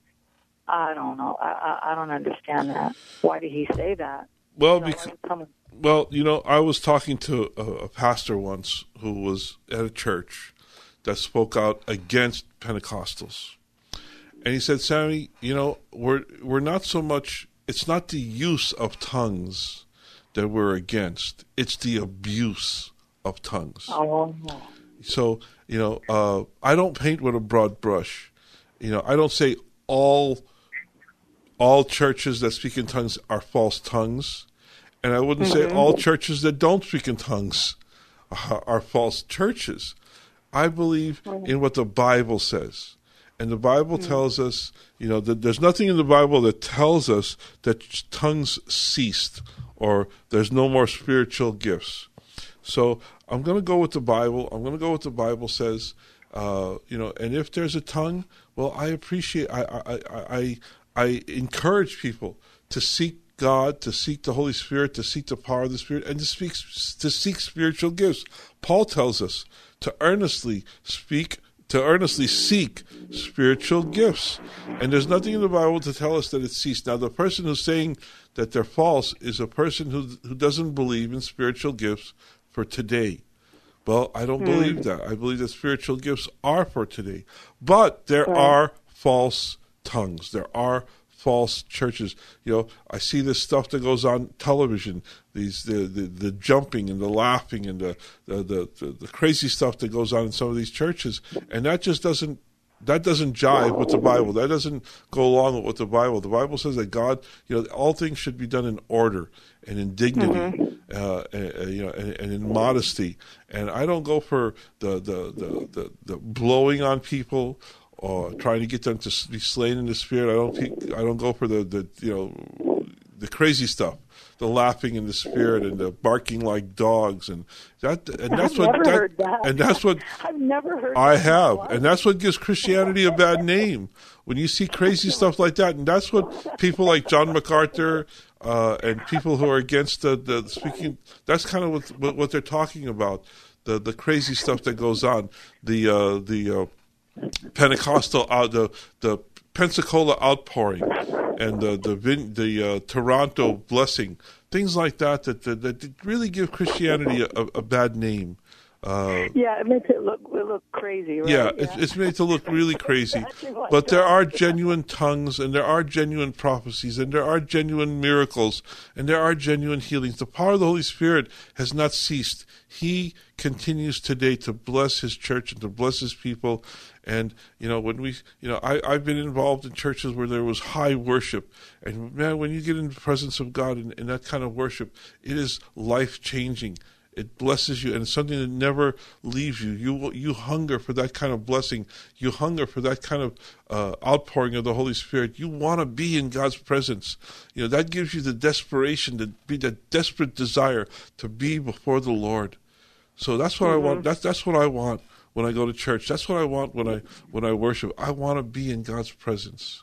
i don't know i i, I don't understand that why did he say that Well, You know, because, someone- well, you know, I was talking to a, a pastor once who was at a church that spoke out against Pentecostals. And he said, Sammy, you know, we're, we're not so much, it's not the use of tongues that we're against, it's the abuse of tongues. oh So, you know, uh, I don't paint with a broad brush. You know, I don't say all all churches that speak in tongues are false tongues, and I wouldn't say all churches that don't speak in tongues are, are false churches. I believe in what the Bible says. And the Bible tells us, you know, that there's nothing in the Bible that tells us that tongues ceased or there's no more spiritual gifts. So I'm going to go with the Bible. I'm going to go with the Bible says. Uh, you know, and if there's a tongue, well, I appreciate. I I I I, encourage people to seek God, to seek the Holy Spirit, to seek the power of the Spirit, and to speak to seek spiritual gifts. Paul tells us to earnestly speak, to earnestly seek spiritual gifts. And there's nothing in the Bible to tell us that it ceased. Now, the person who's saying that they're false is a person who who doesn't believe in spiritual gifts for today. Well, I don't hmm. believe that. I believe that spiritual gifts are for today. But there are false tongues. There are false churches. You know, I see this stuff that goes on television, these the, the, the jumping and the laughing and the the, the the crazy stuff that goes on in some of these churches. And that just doesn't that doesn't jive with the Bible. That doesn't go along with what the Bible. The Bible says that God, you know, all things should be done in order and in dignity, uh, and, and, you know, and, and in modesty. And I don't go for the the, the, the, the blowing on people or trying to get them to be slain in the spirit. I don't think, I don't go for the, the you know the crazy stuff. The laughing in the spirit and the barking like dogs and that and that's I've what never that, heard that. and that's what i've never heard I have, and that's what gives Christianity a bad name. When you see crazy stuff like that, and that's what people like John MacArthur uh, and people who are against the, the speaking. That's kind of what, what what they're talking about. The the crazy stuff that goes on. The uh, the uh, Pentecostal out the the Pensacola outpouring and the the the uh, Toronto blessing, things like that that that, that really give Christianity a, a bad name. Uh, yeah it makes it look it look crazy right yeah, It's, it's made to look really crazy. But there are genuine tongues, and there are genuine prophecies, and there are genuine miracles, and there are genuine healings. The power of the Holy Spirit has not ceased. He continues today to bless His church and to bless His people. And you know, when we, you know, I, I've been involved in churches where there was high worship, and man, when you get in the presence of God in, in that kind of worship, it is life changing It blesses you, and it's something that never leaves you. You you hunger for that kind of blessing. You hunger for that kind of uh, outpouring of the Holy Spirit. You want to be in God's presence. You know that gives you the desperation, to be that desperate desire to be before the Lord. So that's what mm-hmm. I want. That's that's what I want when I go to church. That's what I want when I when I worship. I want to be in God's presence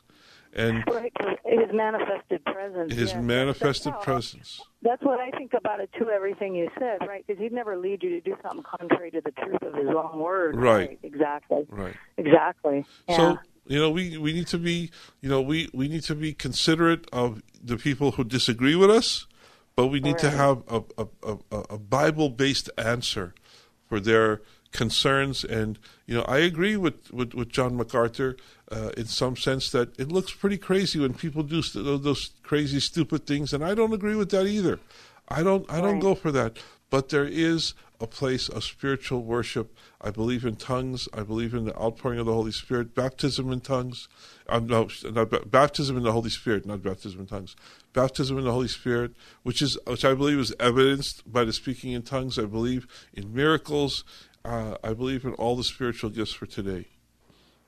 and his manifested presence. His yes. manifested that's, presence. That's what I think about it too. Everything you said, right? Because he'd never lead you to do something contrary to the truth of his own word. Right. right. Exactly. Right. Exactly. Yeah. So you know, we we need to be, you know, we we need to be considerate of the people who disagree with us, but we need right. to have a a, a, a Bible based answer for their concerns. And you know, I agree with with, with John MacArthur uh, in some sense that it looks pretty crazy when people do st- those crazy, stupid things, and I don't agree with that either. I don't. I don't go for that. But there is a place of spiritual worship. I believe in tongues. I believe in the outpouring of the Holy Spirit, baptism in tongues. Um, no, not, baptism in the Holy Spirit, not baptism in tongues. Baptism in the Holy Spirit, which is which I believe is evidenced by the speaking in tongues. I believe in miracles. Uh, I believe in all the spiritual gifts for today.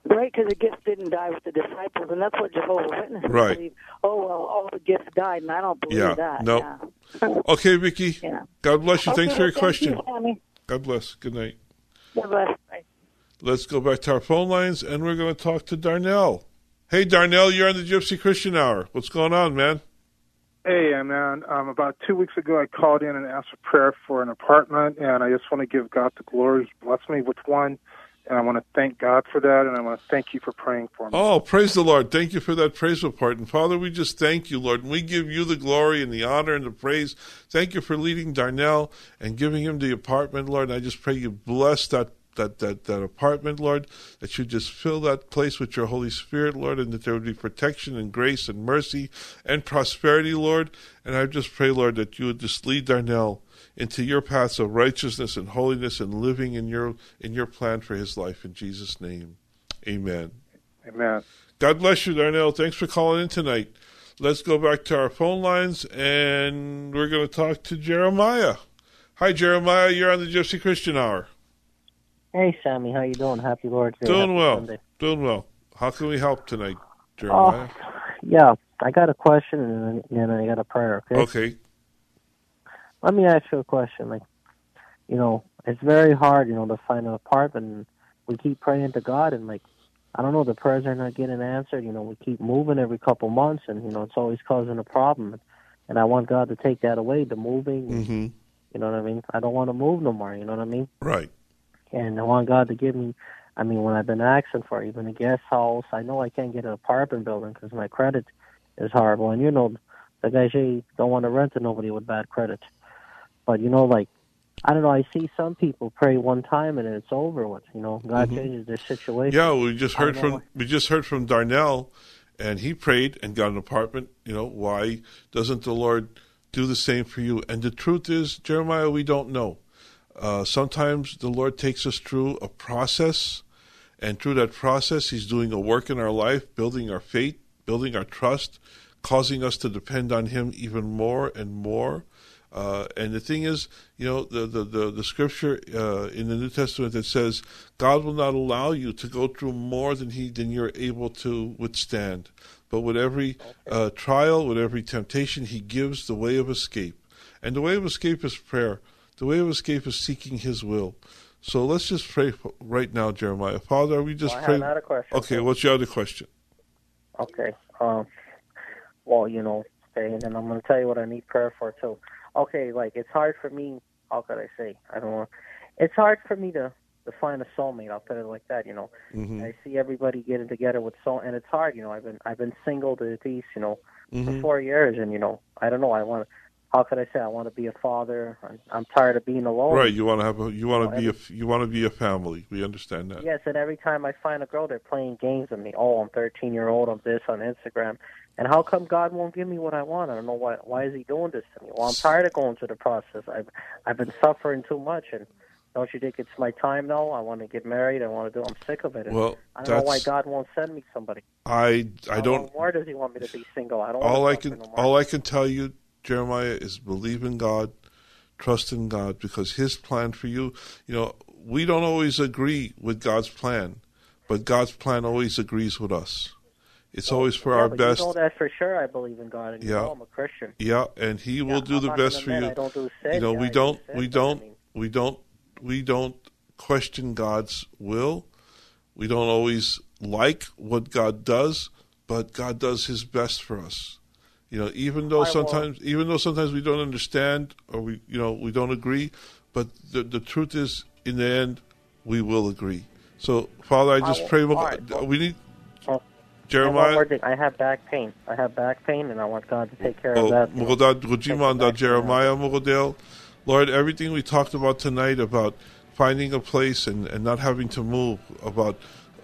Right, because the gifts didn't die with the disciples, and that's what Jehovah's Witnesses right. believe. Oh well, all the gifts died, and I don't believe yeah. that. Nope. Yeah. okay, Vicky. Yeah. God bless you. Okay, Thanks for your thank question. You, God bless. Good night. God bless. Bye. Let's go back to our phone lines, and we're going to talk to Darnell. Hey, Darnell, you're on the Gypsy Christian Hour. What's going on, man? Hey, man. Um, about two weeks ago, I called in and asked for prayer for an apartment, and I just want to give God the glory. He blessed me with one and I want to thank God for that, and I want to thank you for praying for me. Oh, praise the Lord. Thank you for that praise report. And Father, we just thank you, Lord, and we give you the glory and the honor and the praise. Thank you for leading Darnell and giving him the apartment, Lord. And I just pray you bless that that, that, that apartment, Lord, that you just fill that place with your Holy Spirit, Lord, and that there would be protection and grace and mercy and prosperity, Lord. And I just pray, Lord, that you would just lead Darnell into your paths of righteousness and holiness and living in your in your plan for his life in Jesus' name. Amen. Amen. God bless you, Darnell. Thanks for calling in tonight. Let's go back to our phone lines and we're going to talk to Jeremiah. Hi, Jeremiah. You're on the Gypsy Christian Hour. Hey, Sammy. How you doing? Happy Lord's Day. Doing Happy well. Sunday. Doing well. How can we help tonight, Jeremiah? Uh, yeah, I got a question and then I got a prayer. Okay. Okay let me ask you a question. Like, you know, it's very hard, you know, to find an apartment. We keep praying to God, and like, I don't know, the prayers are not getting answered. You know, we keep moving every couple months, and you know, it's always causing a problem. And I want God to take that away, the moving. Mm-hmm. You know what I mean? I don't want to move no more. You know what I mean? Right. And I want God to give me. I mean, when I've been asking for even a guest house, I know I can't get an apartment building because my credit is horrible. And you know, the guys they don't want to rent to nobody with bad credit. But you know, like I don't know. I see some people pray one time and it's over with. You know, God mm-hmm. changes their situation. Yeah, we just heard from we just heard from Darnell, and he prayed and got an apartment. You know, why doesn't the Lord do the same for you? And the truth is, Jeremiah, we don't know. Uh, sometimes the Lord takes us through a process, and through that process, He's doing a work in our life, building our faith, building our trust, causing us to depend on Him even more and more. Uh, and the thing is, you know, the the the, the scripture uh, in the New Testament that says God will not allow you to go through more than he than you're able to withstand. But with every uh, trial, with every temptation, He gives the way of escape, and the way of escape is prayer. The way of escape is seeking His will. So let's just pray right now, Jeremiah. Father, we just well, pray. Another question. Okay, what's your other question? Okay. Um, well, you know, and then I'm going to tell you what I need prayer for too okay, like it's hard for me. How could I say? I don't know. It's hard for me to to find a soulmate. I'll put it like that. You know, mm-hmm. I see everybody getting together with soul, and it's hard. You know, I've been I've been single to these, you know, mm-hmm. for four years, and you know, I don't know. I want. How could I say? I want to be a father. I'm, I'm tired of being alone. Right. You want to have a. You want to oh, be a. You want to be a family. We understand that. Yes, and every time I find a girl, they're playing games with me. Oh, I'm 13 year old. I'm this on Instagram. And how come God won't give me what I want? I don't know why. Why is He doing this to me? Well, I'm tired of going through the process. I've I've been suffering too much, and don't you think it's my time now? I want to get married. I want to do. I'm sick of it. And well, I don't know why God won't send me somebody. I I don't. Why does He want me to be single? I don't. All I can no all I can tell you, Jeremiah, is believe in God, trust in God because His plan for you, you know, we don't always agree with God's plan, but God's plan always agrees with us. It's always for yeah, our best. You know that for sure. I believe in God, and you Yeah. know I'm a Christian. Yeah, and He will do I'm the best for you. I don't do sin, you know, yeah, we do don't, we but I don't, we don't, we don't question God's will. We don't always like what God does, but God does His best for us. You know, even though I sometimes, even though sometimes we don't understand or we, you know, we don't agree, but the the truth is, in the end, we will agree. So, Father, I I just will- pray. right. we need uh, one Jeremiah. I have back pain. I have back pain, and I want God to take care Oh, of that. Mugodad Gujiman da Jeremiah Mugodel. Lord, everything we talked about tonight about finding a place and, and not having to move, about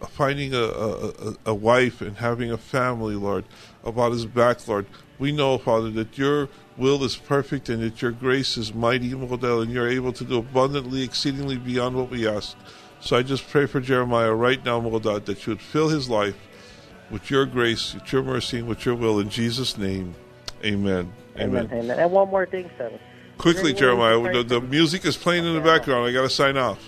finding a, a- a wife and having a family, Lord, about his back, Lord. We know, Father, that your will is perfect and that your grace is mighty, Mugodel, and you're able to do abundantly, exceedingly beyond what we ask. So I just pray for Jeremiah right now, Mugodad, that you would fill his life with your grace, with your mercy, and with your will. In Jesus' name, amen. Amen. Amen. And one more thing, Seven. Quickly, Is there any way Jeremiah, the, the music is playing in the background. I got to sign off.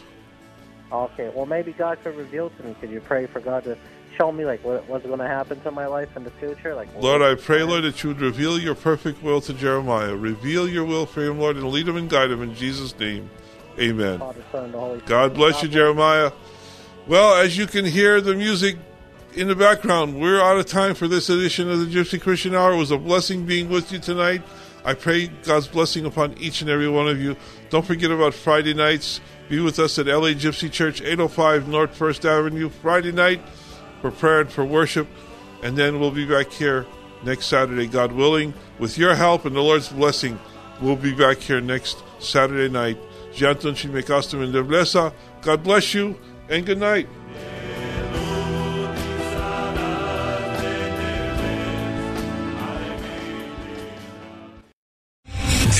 Okay. Well, maybe God could reveal to me. Could you pray for God to show me, like, what, what's going to happen to my life in the future? Like, Lord, I pray, Lord, that you would reveal your perfect will to Jeremiah. Reveal your will for him, Lord, and lead him and guide him in Jesus' name. Amen. Father, Son, and the Holy Spirit. God bless you, Jeremiah. Well, as you can hear the music in the background, we're out of time for this edition of the Gypsy Christian Hour. It was a blessing being with you tonight. I pray God's blessing upon each and every one of you. Don't forget about Friday nights. Be with us at LA Gypsy Church, 805 North First Avenue, Friday night and for worship. And then we'll be back here next Saturday, God willing. With your help and the Lord's blessing, we'll be back here next Saturday night. God bless you and good night.